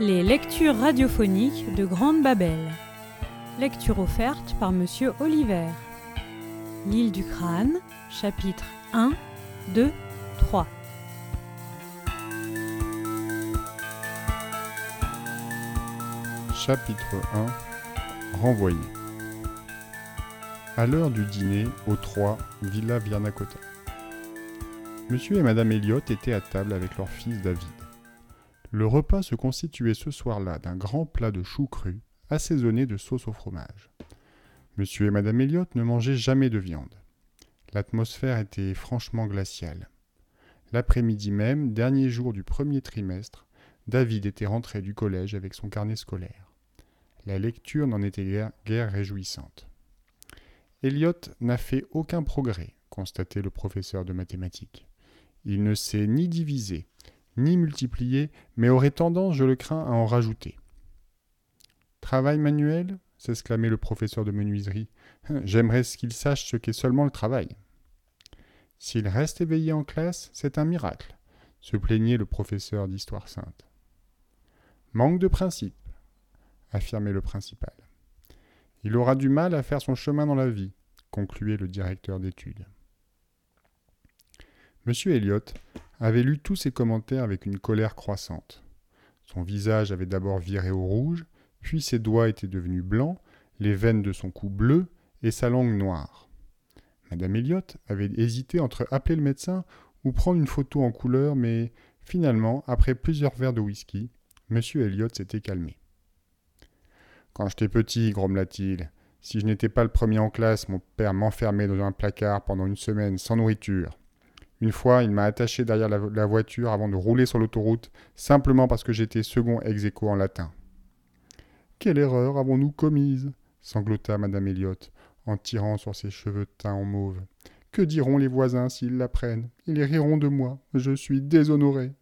Les lectures radiophoniques de Grande Babel. Lecture offerte par Monsieur Oliver. L'île du crâne, chapitre 1, 2, 3. Chapitre 1 Renvoyé À l'heure du dîner, au 3, Villa Viernacota. Monsieur et Madame Elliot étaient à table avec leur fils David. Le repas se constituait ce soir-là d'un grand plat de choux crus, assaisonné de sauce au fromage. Monsieur et Madame Elliot ne mangeaient jamais de viande. L'atmosphère était franchement glaciale. L'après-midi même, dernier jour du premier trimestre, David était rentré du collège avec son carnet scolaire. La lecture n'en était guère, réjouissante. Elliot n'a fait aucun progrès, constatait le professeur de mathématiques. Il ne sait ni diviser, ni multiplier, mais aurait tendance, je le crains, à en rajouter. Travail manuel s'exclamait le professeur de menuiserie. J'aimerais qu'il sache ce qu'est seulement le travail. S'il reste éveillé en classe, c'est un miracle, se plaignait le professeur d'histoire sainte. Manque de principe, affirmait le principal. Il aura du mal à faire son chemin dans la vie, concluait le directeur d'études. Monsieur Elliot avait lu tous ces commentaires avec une colère croissante. Son visage avait d'abord viré au rouge, puis ses doigts étaient devenus blancs, les veines de son cou bleues et sa langue noire. Madame Elliot avait hésité entre appeler le médecin ou prendre une photo en couleur, mais finalement, après plusieurs verres de whisky, Monsieur Elliot s'était calmé. Quand j'étais petit, grommela-t-il, si je n'étais pas le premier en classe, mon père m'enfermait dans un placard pendant une semaine sans nourriture. Une fois, il m'a attaché derrière la, voiture avant de rouler sur l'autoroute, simplement parce que j'étais second ex aequo en latin. Quelle erreur avons-nous commise sanglota Madame Elliot, en tirant sur ses cheveux teints en mauve. Que diront les voisins s'ils l'apprennent? Ils riront de moi. Je suis déshonoré.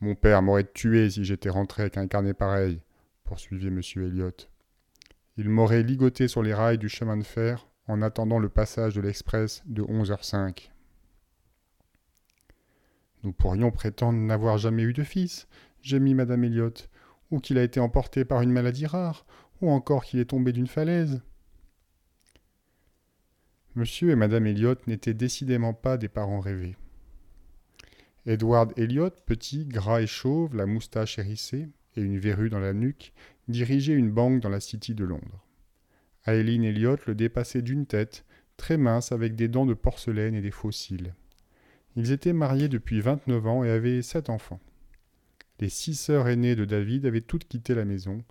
Mon père m'aurait tué si j'étais rentré avec un carnet pareil, poursuivit M. Elliot. Il m'aurait ligoté sur les rails du chemin de fer en attendant le passage de l'express de 11h05. Nous pourrions prétendre n'avoir jamais eu de fils, gémit madame Elliot, ou qu'il a été emporté par une maladie rare, ou encore qu'il est tombé d'une falaise. Monsieur et madame Elliot n'étaient décidément pas des parents rêvés. Edward Elliot, petit, gras et chauve, la moustache hérissée et une verrue dans la nuque, dirigeait une banque dans la City de Londres. Aileen Elliot le dépassait d'une tête, très mince avec des dents de porcelaine et des fossiles. Ils étaient mariés depuis 29 ans et avaient sept enfants. Les six sœurs aînées de David avaient toutes quitté la maison,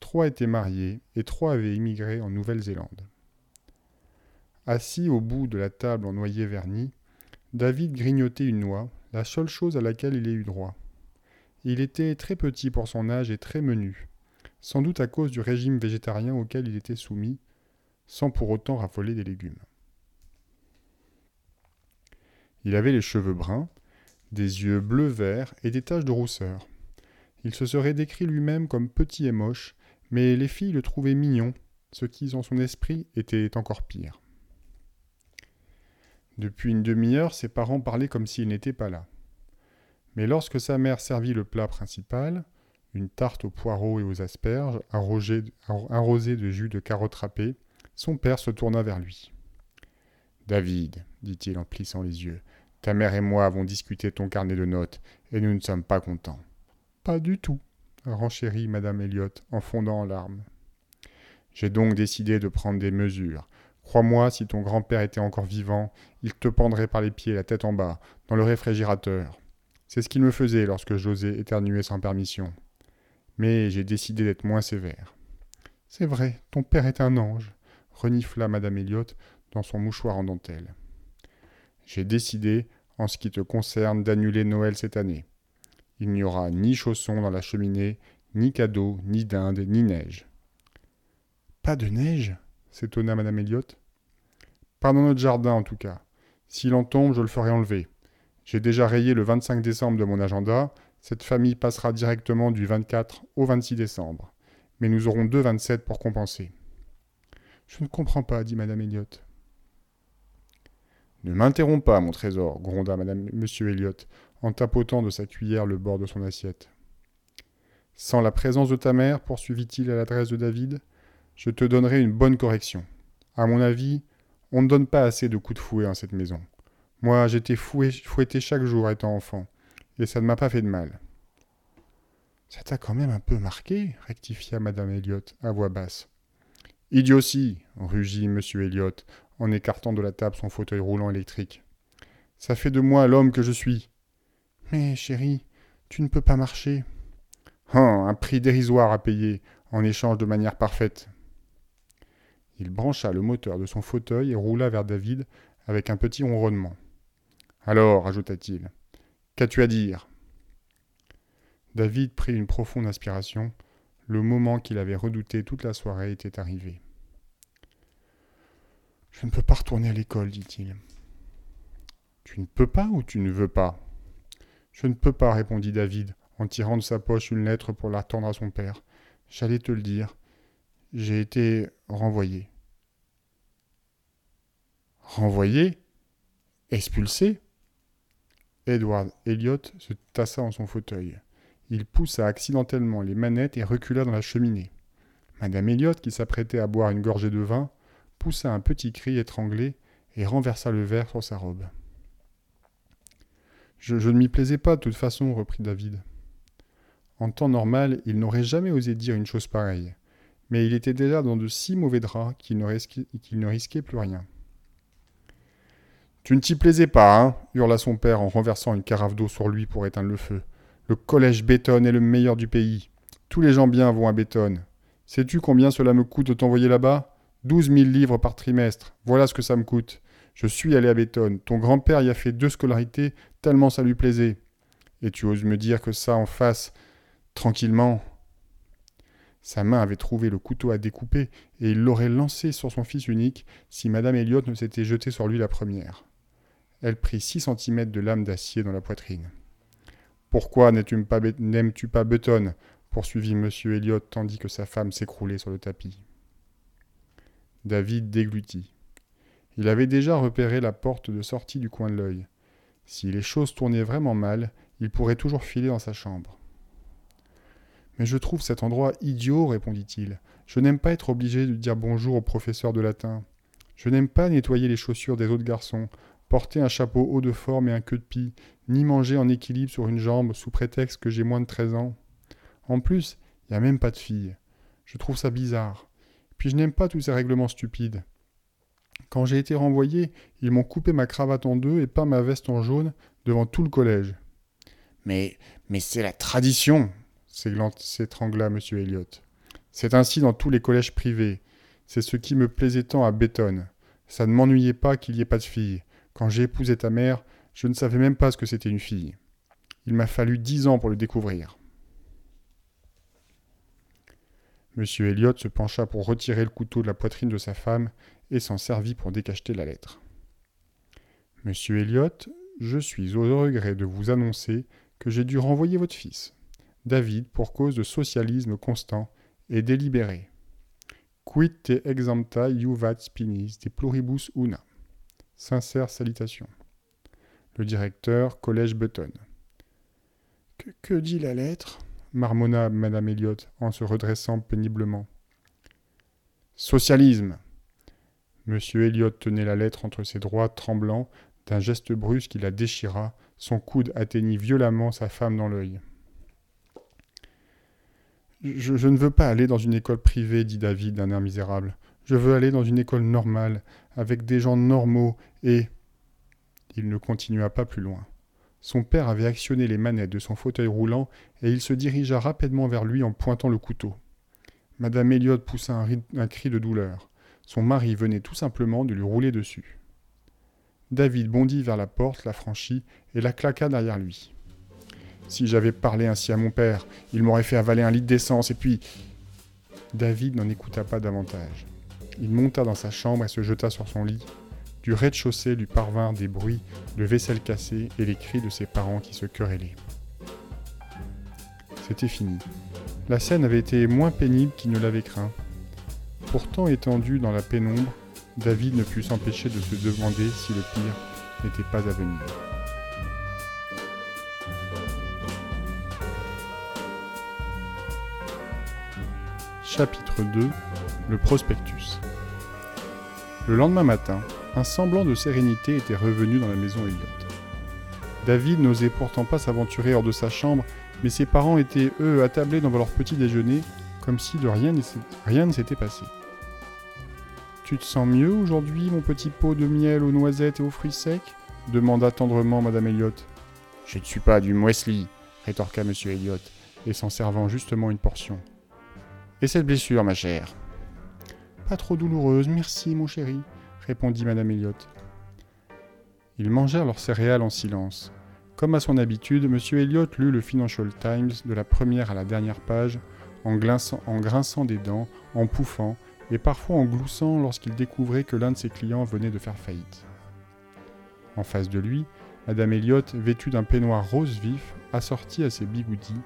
trois étaient mariées et trois avaient immigré en Nouvelle-Zélande. Assis au bout de la table en noyer verni, David grignotait une noix, la seule chose à laquelle il ait eu droit. Il était très petit pour son âge et très menu, sans doute à cause du régime végétarien auquel il était soumis, sans pour autant raffoler des légumes. Il avait les cheveux bruns, des yeux bleu-vert et des taches de rousseur. Il se serait décrit lui-même comme petit et moche, mais les filles le trouvaient mignon, ce qui, dans son esprit, était encore pire. Depuis une demi-heure, ses parents parlaient comme s'il n'était pas là. Mais lorsque sa mère servit le plat principal, une tarte aux poireaux et aux asperges, arrosée de jus de carottes râpées, son père se tourna vers lui. David, dit-il en plissant les yeux, ta mère et moi avons discuté ton carnet de notes, et nous ne sommes pas contents. Pas du tout, renchérit madame Elliot en fondant en larmes. J'ai donc décidé de prendre des mesures. Crois-moi, si ton grand-père était encore vivant, il te pendrait par les pieds, la tête en bas, dans le réfrigérateur. C'est ce qu'il me faisait lorsque j'osais éternuer sans permission. Mais j'ai décidé d'être moins sévère. C'est vrai, ton père est un ange, renifla madame Elliot dans son mouchoir en dentelle. J'ai décidé, en ce qui te concerne, d'annuler Noël cette année. Il n'y aura ni chaussons dans la cheminée, ni cadeaux, ni dinde, ni neige. Pas de neige? s'étonna madame Elliot. Pas dans notre jardin, en tout cas. S'il en tombe, je le ferai enlever. J'ai déjà rayé le 25 décembre de mon agenda. Cette famille passera directement du 24 au 26 décembre. Mais nous aurons deux 27 pour compenser. Je ne comprends pas, dit madame Elliot. Ne m'interromps pas, mon trésor, gronda madame Monsieur Elliot, en tapotant de sa cuillère le bord de son assiette. Sans la présence de ta mère, poursuivit-il à l'adresse de David, je te donnerai une bonne correction. À mon avis, on ne donne pas assez de coups de fouet en cette maison. Moi, j'étais fouetté chaque jour étant enfant, et ça ne m'a pas fait de mal. Ça t'a quand même un peu marqué, rectifia madame Elliot à voix basse. Idiotie, rugit M. Elliot en écartant de la table son fauteuil roulant électrique. Ça fait de moi l'homme que je suis. Mais, chérie, tu ne peux pas marcher. Oh, un prix dérisoire à payer en échange de manière parfaite. Il brancha le moteur de son fauteuil et roula vers David avec un petit ronronnement. Alors, ajouta-t-il, qu'as-tu à dire? David prit une profonde inspiration. Le moment qu'il avait redouté toute la soirée était arrivé. Je ne peux pas retourner à l'école, dit-il. Tu ne peux pas ou tu ne veux pas? Je ne peux pas, répondit David, en tirant de sa poche une lettre pour la tendre à son père. J'allais te le dire. J'ai été renvoyé. Renvoyé? Expulsé? Edward Elliot se tassa en son fauteuil. Il poussa accidentellement les manettes et recula dans la cheminée. Madame Elliot, qui s'apprêtait à boire une gorgée de vin, poussa un petit cri étranglé et renversa le verre sur sa robe. Je, ne m'y plaisais pas de toute façon, reprit David. En temps normal, il n'aurait jamais osé dire une chose pareille, mais il était déjà dans de si mauvais draps qu'il ne, ne risquait plus rien. Tu ne t'y plaisais pas, hein hurla son père en renversant une carafe d'eau sur lui pour éteindre le feu. Le collège Béton est le meilleur du pays. Tous les gens bien vont à Béton. Sais-tu combien cela me coûte de t'envoyer là-bas? Douze mille livres par trimestre. Voilà ce que ça me coûte. Je suis allé à Béton. Ton grand-père y a fait deux scolarités tellement ça lui plaisait. Et tu oses me dire que ça en face, tranquillement. Sa main avait trouvé le couteau à découper et il l'aurait lancé sur son fils unique si Madame Elliot ne s'était jetée sur lui la première. Elle prit six centimètres de lame d'acier dans la poitrine. Pourquoi n'aimes-tu pas, pas poursuivit M. Elliot tandis que sa femme s'écroulait sur le tapis. David déglutit. Il avait déjà repéré la porte de sortie du coin de l'œil. Si les choses tournaient vraiment mal, il pourrait toujours filer dans sa chambre. Mais je trouve cet endroit idiot, répondit-il. Je n'aime pas être obligé de dire bonjour au professeur de latin. Je n'aime pas nettoyer les chaussures des autres garçons, porter un chapeau haut de forme et un queue de pie, ni manger en équilibre sur une jambe sous prétexte que j'ai moins de treize ans. En plus, il n'y a même pas de fille. Je trouve ça bizarre. Puis je n'aime pas tous ces règlements stupides. Quand j'ai été renvoyé, ils m'ont coupé ma cravate en deux et pas ma veste en jaune devant tout le collège. Mais, mais c'est la tradition, s'étrangla M. Elliot. C'est ainsi dans tous les collèges privés. C'est ce qui me plaisait tant à Béton. Ça ne m'ennuyait pas qu'il n'y ait pas de fille. Quand j'ai épousé ta mère, je ne savais même pas ce que c'était une fille. Il m'a fallu dix ans pour le découvrir. M. Elliot se pencha pour retirer le couteau de la poitrine de sa femme et s'en servit pour décacheter la lettre. Monsieur Elliot, je suis au regret de vous annoncer que j'ai dû renvoyer votre fils, David, pour cause de socialisme constant et délibéré. Quid te exempta juvat spinis de pluribus una. Sincère salutation. Le directeur, Collège Button. Que dit la lettre? Marmonna Madame Elliot en se redressant péniblement. Socialisme. Monsieur Elliot tenait la lettre entre ses doigts tremblants. D'un geste brusque, il la déchira. Son coude atteignit violemment sa femme dans l'œil. Je, je, ne veux pas aller dans une école privée, dit David d'un air misérable. Je veux aller dans une école normale, avec des gens normaux, et... Il ne continua pas plus loin. Son père avait actionné les manettes de son fauteuil roulant, et il se dirigea rapidement vers lui en pointant le couteau. Madame Elliot poussa un, cri de douleur. Son mari venait tout simplement de lui rouler dessus. David bondit vers la porte, la franchit et la claqua derrière lui. Si j'avais parlé ainsi à mon père, il m'aurait fait avaler un litre d'essence et puis... David n'en écouta pas davantage. Il monta dans sa chambre et se jeta sur son lit. Du rez-de-chaussée lui parvinrent des bruits de vaisselle cassée et les cris de ses parents qui se querellaient. C'était fini. La scène avait été moins pénible qu'il ne l'avait craint. Pourtant étendu dans la pénombre, David ne put s'empêcher de se demander si le pire n'était pas à venir. Chapitre 2 Le prospectus Le lendemain matin, un semblant de sérénité était revenu dans la maison Elliot. David n'osait pourtant pas s'aventurer hors de sa chambre, mais ses parents étaient, eux, attablés dans leur petit déjeuner, comme si de rien, ne s'était passé. Tu te sens mieux aujourd'hui, mon petit pot de miel aux noisettes et aux fruits secs? demanda tendrement Madame Elliot. Je ne suis pas du Wesley, rétorqua M. Elliot, et s'en servant justement une portion. Et cette blessure, ma chère Pas trop douloureuse, merci, mon chéri, répondit Madame Elliot. Ils mangèrent leurs céréales en silence. Comme à son habitude, M. Elliot lut le Financial Times de la première à la dernière page, en, grinçant des dents, en pouffant, et parfois en gloussant lorsqu'il découvrait que l'un de ses clients venait de faire faillite. En face de lui, Madame Elliot, vêtue d'un peignoir rose vif, assorti à ses bigoudis,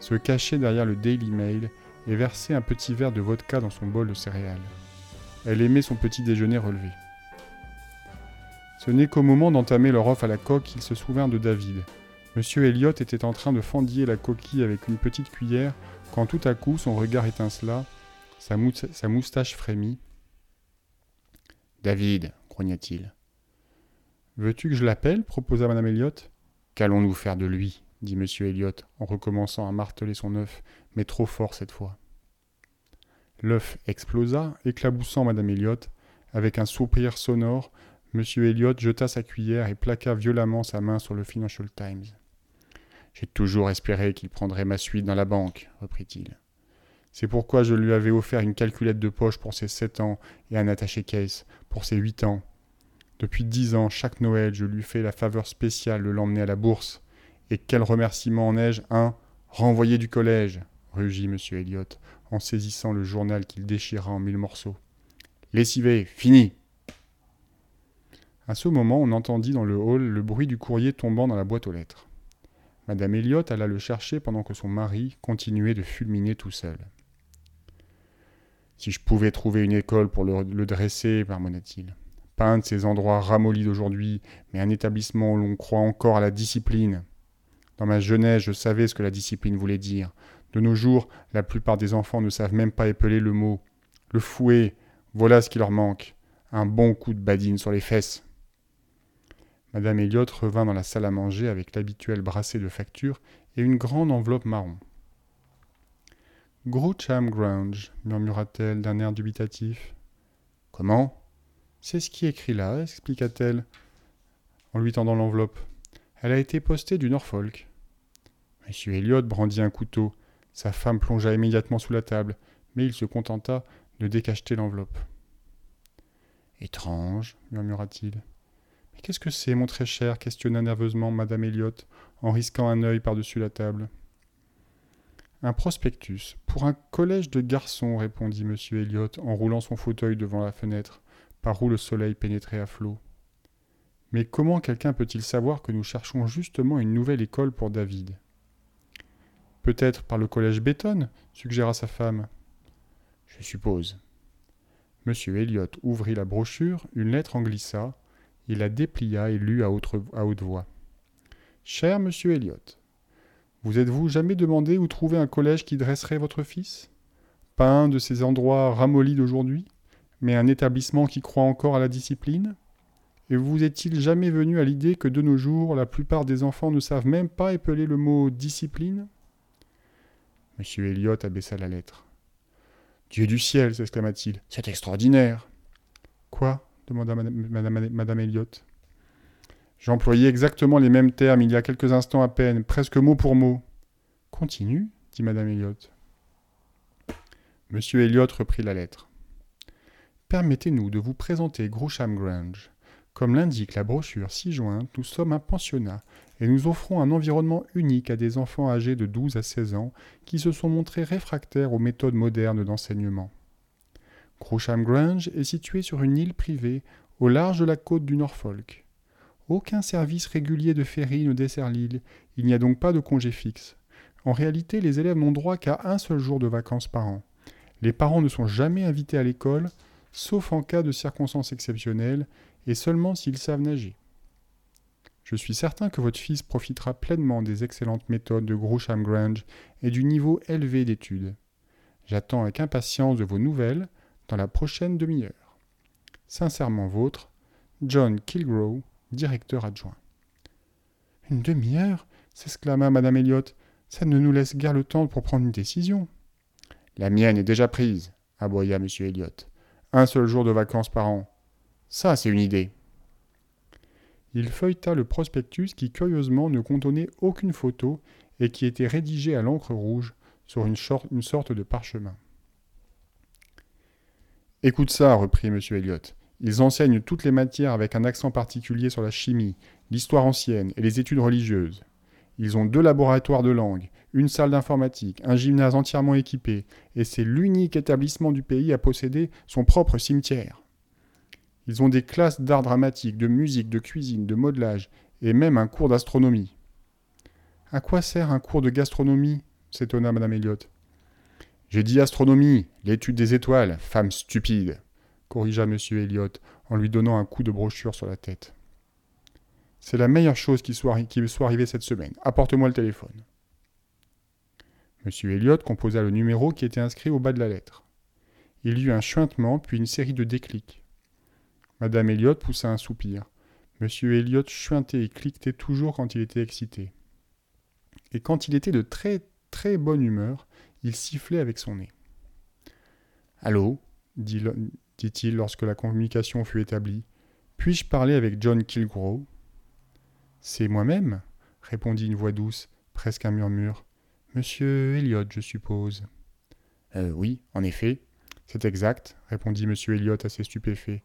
se cachait derrière le Daily Mail et versait un petit verre de vodka dans son bol de céréales. Elle aimait son petit déjeuner relevé. Ce n'est qu'au moment d'entamer leur offre à la coque qu'il se souvint de David. Monsieur Elliot était en train de fendiller la coquille avec une petite cuillère quand tout à coup son regard étincela, sa, moustache frémit. David, grogna-t-il. Veux-tu que je l'appelle? proposa Madame Elliot. Qu'allons-nous faire de lui? dit Monsieur Elliot en recommençant à marteler son œuf, mais trop fort cette fois. L'œuf explosa, éclaboussant Madame Elliot. Avec un soupir sonore, Monsieur Elliot jeta sa cuillère et plaqua violemment sa main sur le Financial Times. J'ai toujours espéré qu'il prendrait ma suite dans la banque, reprit-il. C'est pourquoi je lui avais offert une calculette de poche pour ses sept ans et un attaché-case pour ses huit ans. Depuis dix ans, chaque Noël, je lui fais la faveur spéciale de l'emmener à la bourse. Et quel remerciement en ai-je Un renvoyé du collège rugit M. Elliot en saisissant le journal qu'il déchira en mille morceaux. Lessivé, fini à ce moment, on entendit dans le hall le bruit du courrier tombant dans la boîte aux lettres. Madame Elliot alla le chercher pendant que son mari continuait de fulminer tout seul. Si je pouvais trouver une école pour le, dresser, marmonna-t-il. Pas ces endroits ramollis d'aujourd'hui, mais un établissement où l'on croit encore à la discipline. Dans ma jeunesse, je savais ce que la discipline voulait dire. De nos jours, la plupart des enfants ne savent même pas épeler le mot. Le fouet, voilà ce qui leur manque. Un bon coup de badine sur les fesses. Madame Elliot revint dans la salle à manger avec l'habituel brassée de factures et une grande enveloppe marron. Groucham Grange, murmura-t-elle d'un air dubitatif. Comment? C'est ce qui est écrit là, expliqua-t-elle en lui tendant l'enveloppe. Elle a été postée du Norfolk. Monsieur Elliot brandit un couteau. Sa femme plongea immédiatement sous la table, mais il se contenta de décacheter l'enveloppe. Étrange, murmura-t-il. Qu'est-ce que c'est, mon très cher? questionna nerveusement madame Elliot, en risquant un œil par-dessus la table. Un prospectus. Pour un collège de garçons, répondit M. Elliot, en roulant son fauteuil devant la fenêtre, par où le soleil pénétrait à flot. Mais comment quelqu'un peut-il savoir que nous cherchons justement une nouvelle école pour David? Peut-être par le collège Béton, suggéra sa femme. Je suppose. M. Elliot ouvrit la brochure, une lettre en glissa, il la déplia et lut à haute, voix. Cher monsieur Elliot, vous êtes-vous jamais demandé où trouver un collège qui dresserait votre fils? Pas un de ces endroits ramollis d'aujourd'hui, mais un établissement qui croit encore à la discipline? Et vous est-il jamais venu à l'idée que de nos jours, la plupart des enfants ne savent même pas épeler le mot discipline? Monsieur Elliot abaissa la lettre. Dieu du ciel s'exclama-t-il, c'est extraordinaire Quoi? demanda Madame, Madame, Elliot. J'ai employé exactement les mêmes termes il y a quelques instants à peine, presque mot pour mot. Continue, dit Madame Elliot. Monsieur Elliot reprit la lettre. Permettez-nous de vous présenter Groucham Grange. Comme l'indique la brochure ci-jointe, nous sommes un pensionnat et nous offrons un environnement unique à des enfants âgés de 12 à 16 ans qui se sont montrés réfractaires aux méthodes modernes d'enseignement. Croucham Grange est situé sur une île privée au large de la côte du Norfolk. Aucun service régulier de ferry ne dessert l'île, il n'y a donc pas de congé fixe. En réalité, les élèves n'ont droit qu'à un seul jour de vacances par an. Les parents ne sont jamais invités à l'école, sauf en cas de circonstances exceptionnelles, et seulement s'ils savent nager. Je suis certain que votre fils profitera pleinement des excellentes méthodes de Groucham Grange et du niveau élevé d'études. J'attends avec impatience de vos nouvelles dans la prochaine demi-heure. Sincèrement vôtre, John Kilgrow, directeur adjoint. Une demi-heure? s'exclama Madame Elliot. Ça ne nous laisse guère le temps pour prendre une décision. La mienne est déjà prise, aboya M. Elliot. Un seul jour de vacances par an. Ça, c'est une idée. Il feuilleta le prospectus qui, curieusement, ne contenait aucune photo et qui était rédigé à l'encre rouge sur une, sorte de parchemin. Écoute ça, reprit M. Elliot. Ils enseignent toutes les matières avec un accent particulier sur la chimie, l'histoire ancienne et les études religieuses. Ils ont deux laboratoires de langue, une salle d'informatique, un gymnase entièrement équipé, et c'est l'unique établissement du pays à posséder son propre cimetière. Ils ont des classes d'art dramatique, de musique, de cuisine, de modelage, et même un cours d'astronomie. À quoi sert un cours de gastronomie? s'étonna Madame Elliot. J'ai dit astronomie, l'étude des étoiles, femme stupide, corrigea M. Elliot en lui donnant un coup de brochure sur la tête. C'est la meilleure chose qui, soit, qui soit arrivée cette semaine. Apporte-moi le téléphone. M. Elliot composa le numéro qui était inscrit au bas de la lettre. Il y eut un chuintement, puis une série de déclics. Madame Elliot poussa un soupir. M. Elliot chuintait et cliquetait toujours quand il était excité. Et quand il était de très très bonne humeur, il sifflait avec son nez. Allô? dit-il lorsque la communication fut établie. Puis-je parler avec John Kilgrow c'est moi-même, répondit une voix douce, presque un murmure. Monsieur Elliot, je suppose. Euh, oui, en effet. C'est exact, répondit monsieur Elliot assez stupéfait.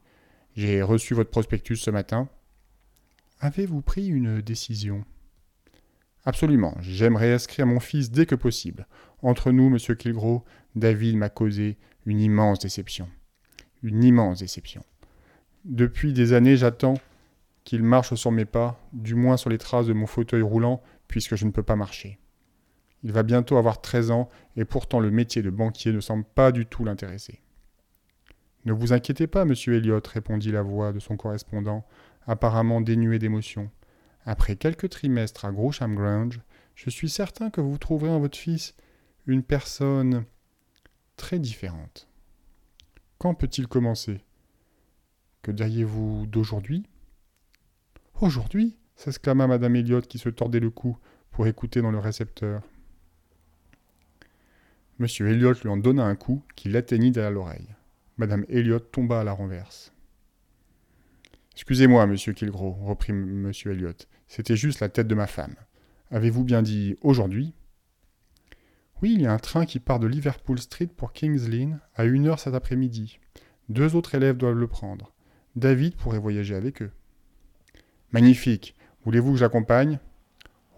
J'ai reçu votre prospectus ce matin. Avez-vous pris une décision? Absolument. J'aimerais inscrire mon fils dès que possible. Entre nous, monsieur Kilgro, David m'a causé une immense déception. Une immense déception. Depuis des années, j'attends qu'il marche sur mes pas, du moins sur les traces de mon fauteuil roulant, puisque je ne peux pas marcher. Il va bientôt avoir 13 ans, et pourtant le métier de banquier ne semble pas du tout l'intéresser. Ne vous inquiétez pas, monsieur Elliot, répondit la voix de son correspondant, apparemment dénué d'émotion. Après quelques trimestres à Grosham Grange, je suis certain que vous trouverez en votre fils une personne très différente. Quand peut-il commencer? Que diriez-vous d'aujourd'hui? Aujourd'hui s'exclama Madame Elliot qui se tordait le cou pour écouter dans le récepteur. Monsieur Elliot lui en donna un coup qui l'atteignit derrière l'oreille. Madame Elliot tomba à la renverse. Excusez-moi, monsieur Kilgro, reprit monsieur Elliot. C'était juste la tête de ma femme. Avez-vous bien dit aujourd'hui? Oui, il y a un train qui part de Liverpool Street pour King's Lynn à une heure cet après-midi. Deux autres élèves doivent le prendre. David pourrait voyager avec eux. Magnifique. Voulez-vous que j'accompagne?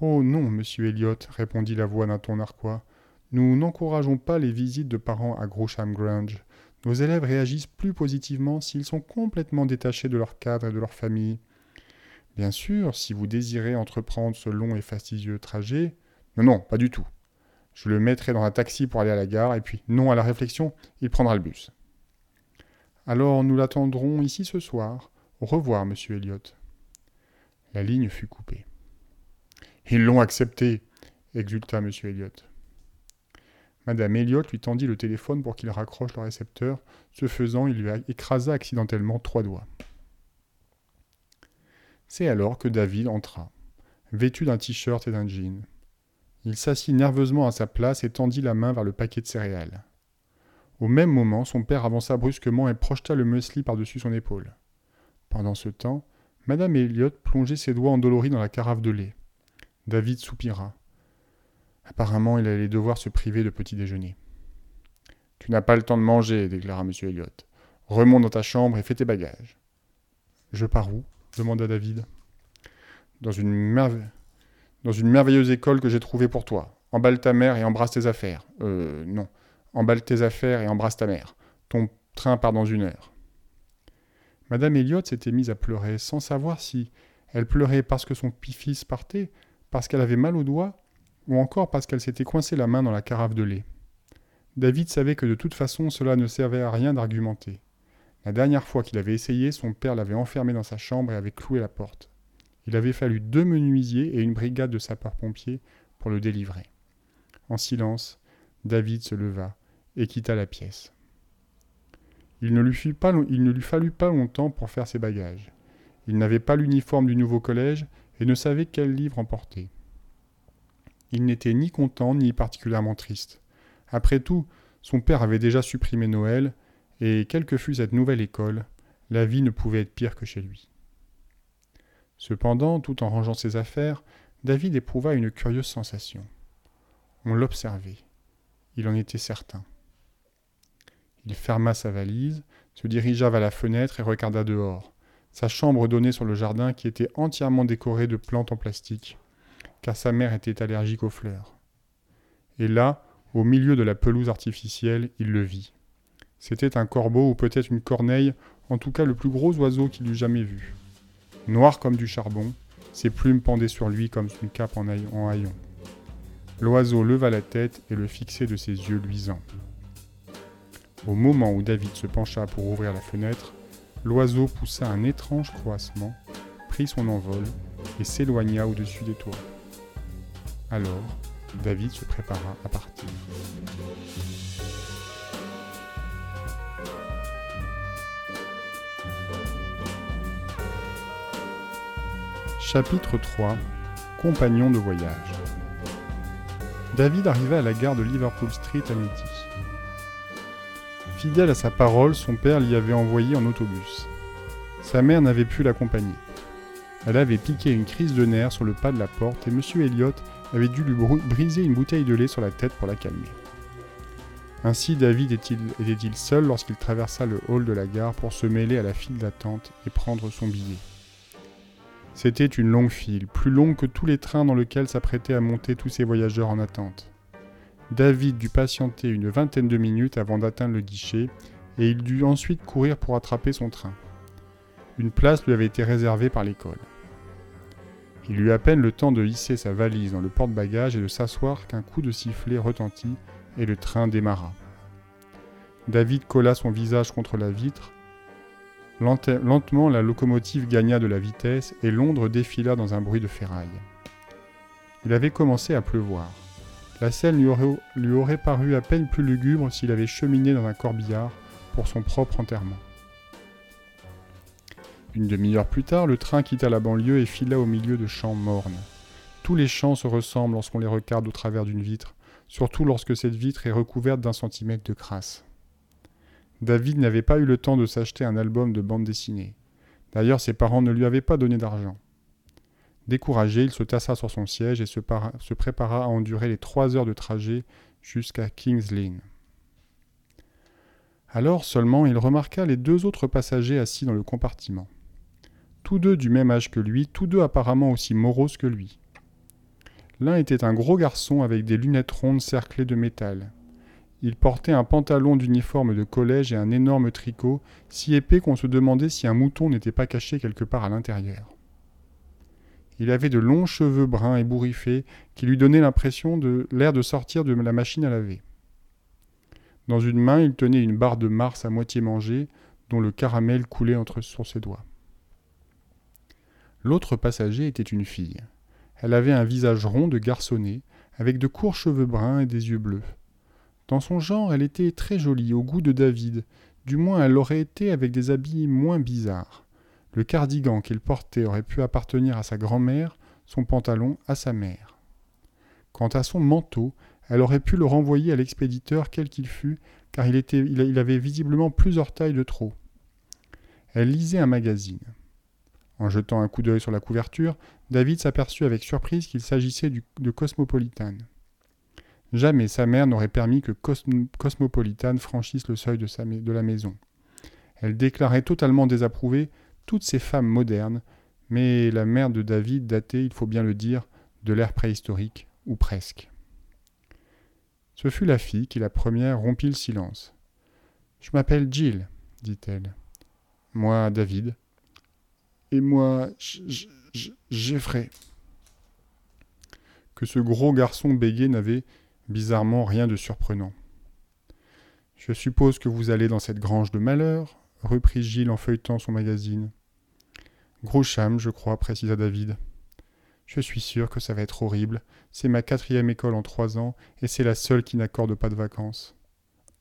Oh non, monsieur Elliot, répondit la voix d'un ton narquois. Nous n'encourageons pas les visites de parents à Grosham Grange. Nos élèves réagissent plus positivement s'ils sont complètement détachés de leur cadre et de leur famille. Bien sûr, si vous désirez entreprendre ce long et fastidieux trajet. Non, non, pas du tout. Je le mettrai dans un taxi pour aller à la gare, et puis, non à la réflexion, il prendra le bus. Alors nous l'attendrons ici ce soir. Au revoir, monsieur Elliot. La ligne fut coupée. Ils l'ont accepté, exulta M. Elliot. Madame Elliot lui tendit le téléphone pour qu'il raccroche le récepteur. Ce faisant, il lui écrasa accidentellement trois doigts. C'est alors que David entra, vêtu d'un t-shirt et d'un jean. Il s'assit nerveusement à sa place et tendit la main vers le paquet de céréales. Au même moment, son père avança brusquement et projeta le muesli par-dessus son épaule. Pendant ce temps, Madame Elliot plongeait ses doigts endoloris dans la carafe de lait. David soupira. Apparemment, il allait devoir se priver de petit déjeuner. Tu n'as pas le temps de manger, déclara M. Elliot. Remonte dans ta chambre et fais tes bagages. Je pars où? demanda David. Dans une, dans une merveilleuse école que j'ai trouvée pour toi. Emballe ta mère et embrasse tes affaires. Euh, non. Emballe tes affaires et embrasse ta mère. Ton train part dans une heure. Madame Elliot s'était mise à pleurer, sans savoir si elle pleurait parce que son fils partait, parce qu'elle avait mal au doigt, ou encore parce qu'elle s'était coincé la main dans la carafe de lait. David savait que de toute façon cela ne servait à rien d'argumenter. La dernière fois qu'il avait essayé, son père l'avait enfermé dans sa chambre et avait cloué la porte. Il avait fallu deux menuisiers et une brigade de sapeurs-pompiers pour le délivrer. En silence, David se leva et quitta la pièce. Il ne, lui pas, il ne lui fallut pas longtemps pour faire ses bagages. Il n'avait pas l'uniforme du nouveau collège et ne savait quel livre emporter. Il n'était ni content ni particulièrement triste. Après tout, son père avait déjà supprimé Noël, et quelle que fût cette nouvelle école, la vie ne pouvait être pire que chez lui. Cependant, tout en rangeant ses affaires, David éprouva une curieuse sensation. On l'observait. Il en était certain. Il ferma sa valise, se dirigea vers la fenêtre et regarda dehors. Sa chambre donnait sur le jardin qui était entièrement décoré de plantes en plastique, car sa mère était allergique aux fleurs. Et là, au milieu de la pelouse artificielle, il le vit. C'était un corbeau ou peut-être une corneille, en tout cas le plus gros oiseau qu'il eût jamais vu. Noir comme du charbon, ses plumes pendaient sur lui comme une cape en, haillon. L'oiseau leva la tête et le fixait de ses yeux luisants. Au moment où David se pencha pour ouvrir la fenêtre, l'oiseau poussa un étrange croassement, prit son envol et s'éloigna au-dessus des toits. Alors, David se prépara à partir. Chapitre 3 Compagnon de voyage David arriva à la gare de Liverpool Street à midi. Fidèle à sa parole, son père l'y avait envoyé en autobus. Sa mère n'avait pu l'accompagner. Elle avait piqué une crise de nerfs sur le pas de la porte et M. Elliot avait dû lui briser une bouteille de lait sur la tête pour la calmer. Ainsi David était-il seul lorsqu'il traversa le hall de la gare pour se mêler à la file d'attente et prendre son billet? C'était une longue file, plus longue que tous les trains dans lesquels s'apprêtaient à monter tous ces voyageurs en attente. David dut patienter une vingtaine de minutes avant d'atteindre le guichet, et il dut ensuite courir pour attraper son train. Une place lui avait été réservée par l'école. Il eut à peine le temps de hisser sa valise dans le porte-bagages et de s'asseoir qu'un coup de sifflet retentit et le train démarra. David colla son visage contre la vitre. Lentement, la locomotive gagna de la vitesse et Londres défila dans un bruit de ferraille. Il avait commencé à pleuvoir. La scène lui aurait, lui aurait paru à peine plus lugubre s'il avait cheminé dans un corbillard pour son propre enterrement. Une demi-heure plus tard, le train quitta la banlieue et fila au milieu de champs mornes. Tous les champs se ressemblent lorsqu'on les regarde au travers d'une vitre, surtout lorsque cette vitre est recouverte d'un centimètre de crasse. David n'avait pas eu le temps de s'acheter un album de bande dessinée. D'ailleurs, ses parents ne lui avaient pas donné d'argent. Découragé, il se tassa sur son siège et se, se prépara à endurer les trois heures de trajet jusqu'à King's Lynn. Alors seulement il remarqua les deux autres passagers assis dans le compartiment tous deux du même âge que lui, tous deux apparemment aussi moroses que lui. L'un était un gros garçon avec des lunettes rondes cerclées de métal. Il portait un pantalon d'uniforme de collège et un énorme tricot, si épais qu'on se demandait si un mouton n'était pas caché quelque part à l'intérieur. Il avait de longs cheveux bruns et bourriffés qui lui donnaient l'impression de l'air de sortir de la machine à laver. Dans une main, il tenait une barre de Mars à moitié mangée, dont le caramel coulait entre sur ses doigts. L'autre passager était une fille. Elle avait un visage rond de garçonnet, avec de courts cheveux bruns et des yeux bleus. Dans son genre, elle était très jolie, au goût de David, du moins elle l'aurait été avec des habits moins bizarres. Le cardigan qu'elle portait aurait pu appartenir à sa grand-mère, son pantalon à sa mère. Quant à son manteau, elle aurait pu le renvoyer à l'expéditeur quel qu'il fût, car il, il avait visiblement plusieurs tailles de trop. Elle lisait un magazine. En jetant un coup d'œil sur la couverture, David s'aperçut avec surprise qu'il s'agissait de Cosmopolitan. Jamais sa mère n'aurait permis que Cosmopolitan franchisse le seuil de, de la maison. Elle déclarait totalement désapprouver toutes ces femmes modernes, mais la mère de David datait, il faut bien le dire, de l'ère préhistorique, ou presque. Ce fut la fille qui, la première, rompit le silence. Je m'appelle Jill, dit-elle. Moi, David, et moi, j'effraie. Que ce gros garçon bégué n'avait bizarrement rien de surprenant. Je suppose que vous allez dans cette grange de malheur, reprit Gilles en feuilletant son magazine. Gros cham, je crois, précisa David. Je suis sûr que ça va être horrible. C'est ma quatrième école en trois ans, et c'est la seule qui n'accorde pas de vacances.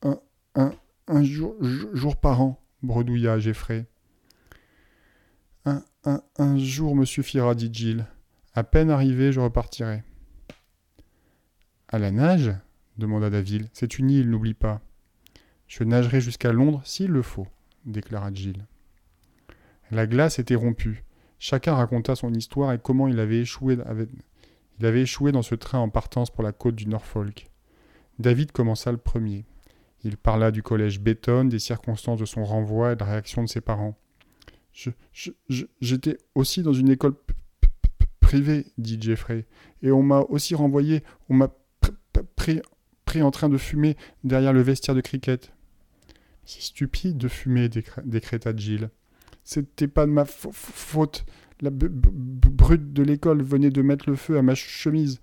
un, un, un jour, jour par an, bredouilla. Un, jour, monsieur Fira, dit Jill. À peine arrivé, je repartirai. À la nage? demanda David. C'est une île, n'oublie pas. Je nagerai jusqu'à Londres s'il le faut, déclara Jill. La glace était rompue. Chacun raconta son histoire et comment il avait échoué, il avait échoué dans ce train en partance pour la côte du Norfolk. David commença le premier. Il parla du collège Béton, des circonstances de son renvoi et de la réaction de ses parents. J'étais aussi dans une école privée, dit Jeffrey, et on m'a aussi renvoyé, on m'a pris, en train de fumer derrière le vestiaire de cricket. C'est stupide de fumer, décréta Jill. C'était pas de ma faute. La brute de l'école venait de mettre le feu à ma chemise,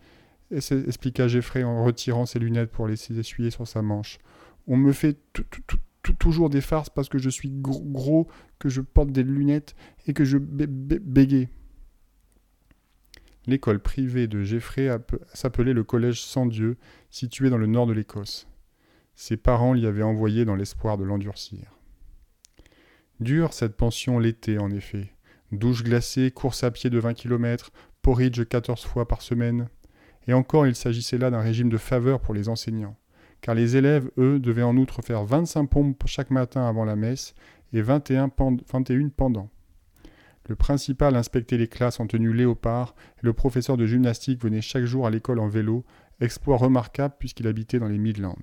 expliqua Jeffrey en retirant ses lunettes pour laisser essuyer sur sa manche. On me fait toujours des farces parce que je suis gros, que je porte des lunettes et que je bégaye. L'école privée de Jeffrey s'appelait le Collège Sans Dieu, situé dans le nord de l'Écosse. Ses parents l'y avaient envoyé dans l'espoir de l'endurcir. Dure cette pension l'été, en effet. Douche glacée, course à pied de 20 km, porridge 14 fois par semaine. Et encore, il s'agissait là d'un régime de faveur pour les enseignants, car les élèves, eux, devaient en outre faire 25 pompes chaque matin avant la messe et 21, 21 pendant. Le principal inspectait les classes en tenue léopard et le professeur de gymnastique venait chaque jour à l'école en vélo, exploit remarquable puisqu'il habitait dans les Midlands.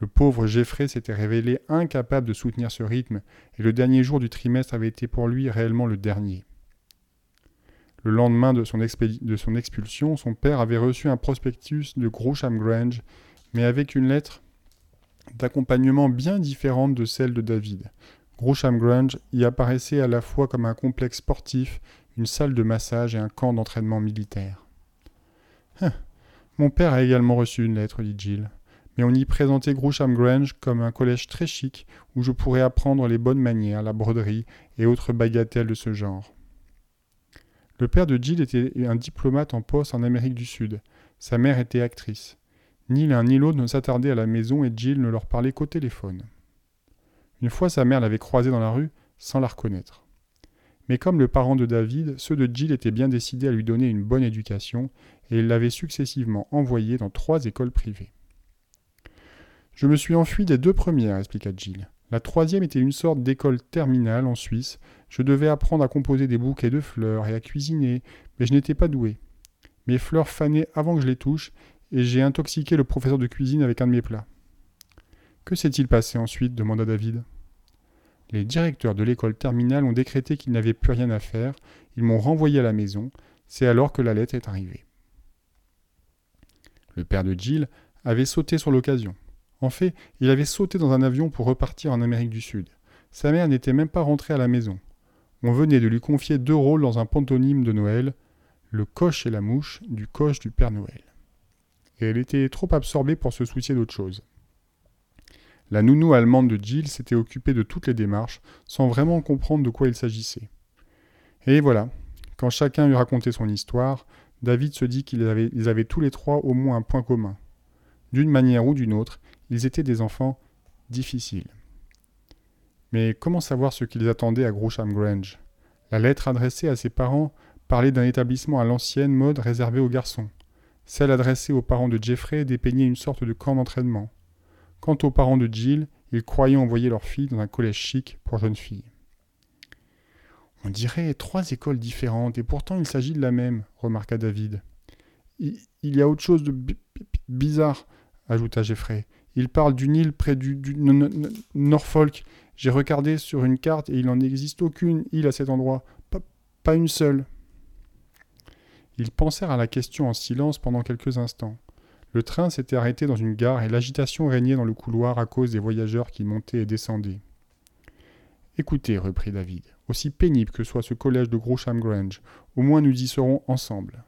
Le pauvre Jeffrey s'était révélé incapable de soutenir ce rythme, et le dernier jour du trimestre avait été pour lui réellement le dernier. Le lendemain de son, expulsion, son père avait reçu un prospectus de Grosham Grange, mais avec une lettre d'accompagnement bien différente de celle de David. Grosham Grange y apparaissait à la fois comme un complexe sportif, une salle de massage et un camp d'entraînement militaire. Hein, mon père a également reçu une lettre, dit Jill mais on y présentait Groucham Grange comme un collège très chic où je pourrais apprendre les bonnes manières, la broderie et autres bagatelles de ce genre. Le père de Jill était un diplomate en poste en Amérique du Sud. Sa mère était actrice. Ni l'un ni l'autre ne s'attardaient à la maison et Jill ne leur parlait qu'au téléphone. Une fois sa mère l'avait croisée dans la rue sans la reconnaître. Mais comme le parent de David, ceux de Jill étaient bien décidés à lui donner une bonne éducation et ils l'avaient successivement envoyé dans trois écoles privées. Je me suis enfui des deux premières, expliqua Jill. La troisième était une sorte d'école terminale en Suisse. Je devais apprendre à composer des bouquets de fleurs et à cuisiner, mais je n'étais pas doué. Mes fleurs fanaient avant que je les touche, et j'ai intoxiqué le professeur de cuisine avec un de mes plats. Que s'est-il passé ensuite demanda David. Les directeurs de l'école terminale ont décrété qu'ils n'avaient plus rien à faire, ils m'ont renvoyé à la maison, c'est alors que la lettre est arrivée. Le père de Jill avait sauté sur l'occasion. En fait, il avait sauté dans un avion pour repartir en Amérique du Sud. Sa mère n'était même pas rentrée à la maison. On venait de lui confier deux rôles dans un pantonyme de Noël, le coche et la mouche du coche du Père Noël. Et elle était trop absorbée pour se soucier d'autre chose. La nounou allemande de Jill s'était occupée de toutes les démarches, sans vraiment comprendre de quoi il s'agissait. Et voilà, quand chacun eut raconté son histoire, David se dit qu'ils avaient, avaient tous les trois au moins un point commun. D'une manière ou d'une autre, ils étaient des enfants difficiles. Mais comment savoir ce qu'ils attendaient à Grosham Grange? La lettre adressée à ses parents parlait d'un établissement à l'ancienne mode réservé aux garçons. Celle adressée aux parents de Jeffrey dépeignait une sorte de camp d'entraînement. Quant aux parents de Jill, ils croyaient envoyer leur fille dans un collège chic pour jeunes filles. On dirait trois écoles différentes, et pourtant il s'agit de la même, remarqua David. Il y a autre chose de bizarre, ajouta Jeffrey. Il parle d'une île près du, Norfolk. J'ai regardé sur une carte et il n'en existe aucune île à cet endroit. Pas, une seule. Ils pensèrent à la question en silence pendant quelques instants. Le train s'était arrêté dans une gare et l'agitation régnait dans le couloir à cause des voyageurs qui montaient et descendaient. Écoutez, reprit David, aussi pénible que soit ce collège de Grosham Grange, au moins nous y serons ensemble.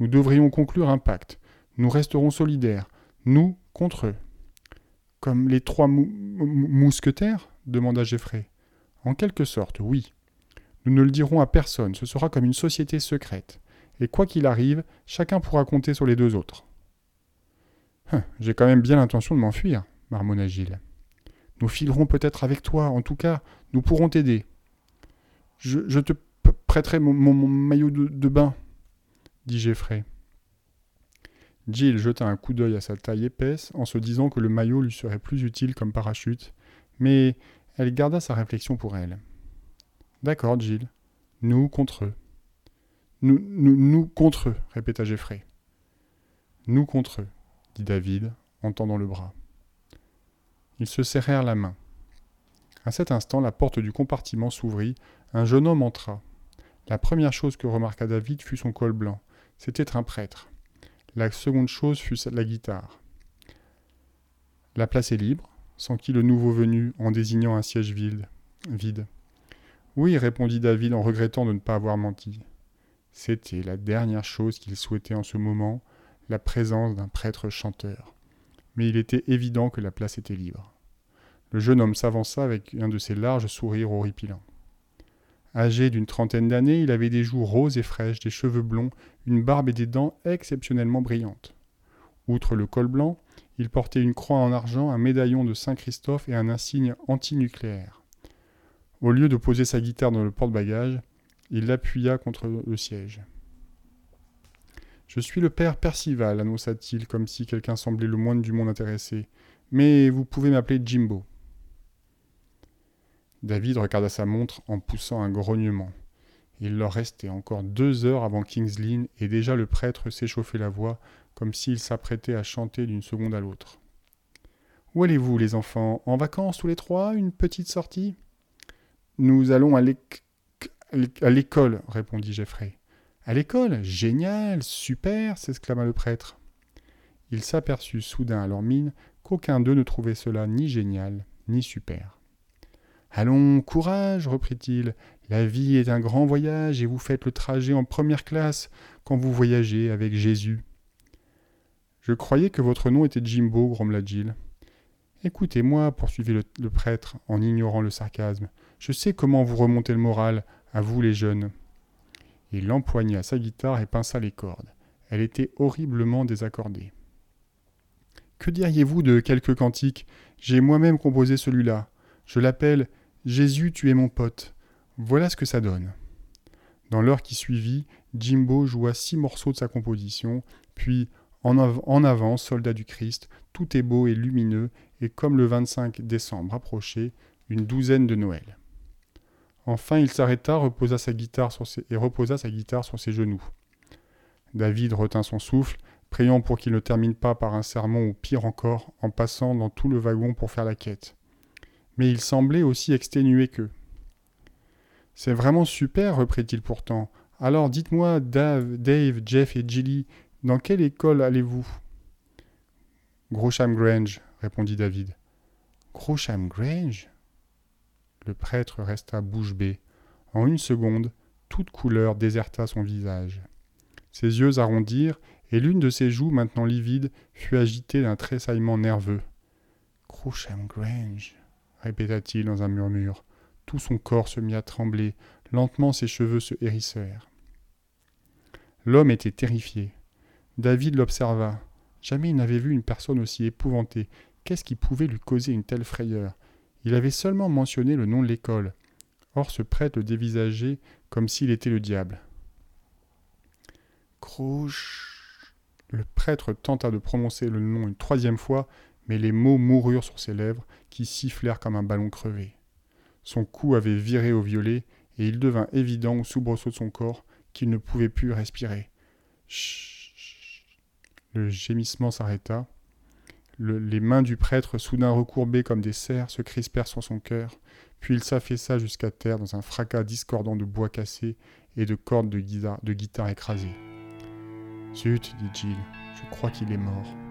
Nous devrions conclure un pacte. Nous resterons solidaires, nous contre eux. Comme les trois mousquetaires? demanda Geoffrey. En quelque sorte, oui. Nous ne le dirons à personne, ce sera comme une société secrète. Et quoi qu'il arrive, chacun pourra compter sur les deux autres. Hein, j'ai quand même bien l'intention de m'enfuir, marmonna Gilles. Nous filerons peut-être avec toi, en tout cas, nous pourrons t'aider. Je, te prêterai mon, maillot de, bain, dit Geoffrey. Jill jeta un coup d'œil à sa taille épaisse en se disant que le maillot lui serait plus utile comme parachute, mais elle garda sa réflexion pour elle. D'accord, Jill. Nous contre eux. Nous, nous, nous contre eux, répéta Geoffrey. Nous contre eux, dit David, en tendant le bras. Ils se serrèrent la main. À cet instant, la porte du compartiment s'ouvrit, un jeune homme entra. La première chose que remarqua David fut son col blanc. C'était un prêtre. La seconde chose fut la guitare. La place est libre, s'enquit le nouveau venu en désignant un siège vide. vide. Oui, répondit David en regrettant de ne pas avoir menti. C'était la dernière chose qu'il souhaitait en ce moment, la présence d'un prêtre chanteur. Mais il était évident que la place était libre. Le jeune homme s'avança avec un de ses larges sourires horripilants. Âgé d'une trentaine d'années, il avait des joues roses et fraîches, des cheveux blonds, une barbe et des dents exceptionnellement brillantes. Outre le col blanc, il portait une croix en argent, un médaillon de Saint-Christophe et un insigne antinucléaire. Au lieu de poser sa guitare dans le porte-bagages, il l'appuya contre le siège. Je suis le père Percival, annonça-t-il, comme si quelqu'un semblait le moindre du monde intéressé. Mais vous pouvez m'appeler Jimbo. David regarda sa montre en poussant un grognement. Il leur restait encore deux heures avant King's Lynn et déjà le prêtre s'échauffait la voix comme s'il s'apprêtait à chanter d'une seconde à l'autre. Où allez-vous, les enfants? En vacances tous les trois? Une petite sortie? Nous allons à l'école, répondit Jeffrey. À l'école? Génial Super s'exclama le prêtre. Il s'aperçut soudain à leur mine qu'aucun d'eux ne trouvait cela ni génial ni super. Allons, courage, reprit-il. La vie est un grand voyage et vous faites le trajet en première classe quand vous voyagez avec Jésus. Je croyais que votre nom était Jimbo, grommela Jill. Écoutez-moi, poursuivit le, prêtre en ignorant le sarcasme. Je sais comment vous remontez le moral, à vous les jeunes. Il empoigna sa guitare et pinça les cordes. Elle était horriblement désaccordée. Que diriez-vous de quelques cantiques? J'ai moi-même composé celui-là. Je l'appelle Jésus, tu es mon pote. Voilà ce que ça donne. Dans l'heure qui suivit, Jimbo joua six morceaux de sa composition, puis en, avant, soldat du Christ, tout est beau et lumineux, et comme le 25 décembre approchait, une douzaine de Noël. Enfin, il s'arrêta et reposa sa guitare sur ses genoux. David retint son souffle, priant pour qu'il ne termine pas par un sermon ou pire encore, en passant dans tout le wagon pour faire la quête mais il semblait aussi exténué qu'eux. C'est vraiment super, reprit-il pourtant. Alors dites-moi, Dave, Dave, Jeff et Jilly, dans quelle école allez-vous? Grosham Grange, répondit David. Grosham Grange? Le prêtre resta bouche bée. En une seconde, toute couleur déserta son visage. Ses yeux arrondirent, et l'une de ses joues, maintenant livide, fut agitée d'un tressaillement nerveux. Grosham Grange répéta-t-il dans un murmure. Tout son corps se mit à trembler, lentement ses cheveux se hérissèrent. L'homme était terrifié. David l'observa. Jamais il n'avait vu une personne aussi épouvantée. Qu'est-ce qui pouvait lui causer une telle frayeur? Il avait seulement mentionné le nom de l'école. Or ce prêtre le dévisageait comme s'il était le diable. Crouche. Le prêtre tenta de prononcer le nom une troisième fois, mais les mots moururent sur ses lèvres, qui sifflèrent comme un ballon crevé. Son cou avait viré au violet, et il devint évident au soubresaut de son corps qu'il ne pouvait plus respirer. Chut. Le gémissement s'arrêta. les mains du prêtre, soudain recourbées comme des cerfs, se crispèrent sur son cœur, puis il s'affaissa jusqu'à terre dans un fracas discordant de bois cassé et de cordes de guitare, de guitare écrasées. Zut, dit Jill, je crois qu'il est mort.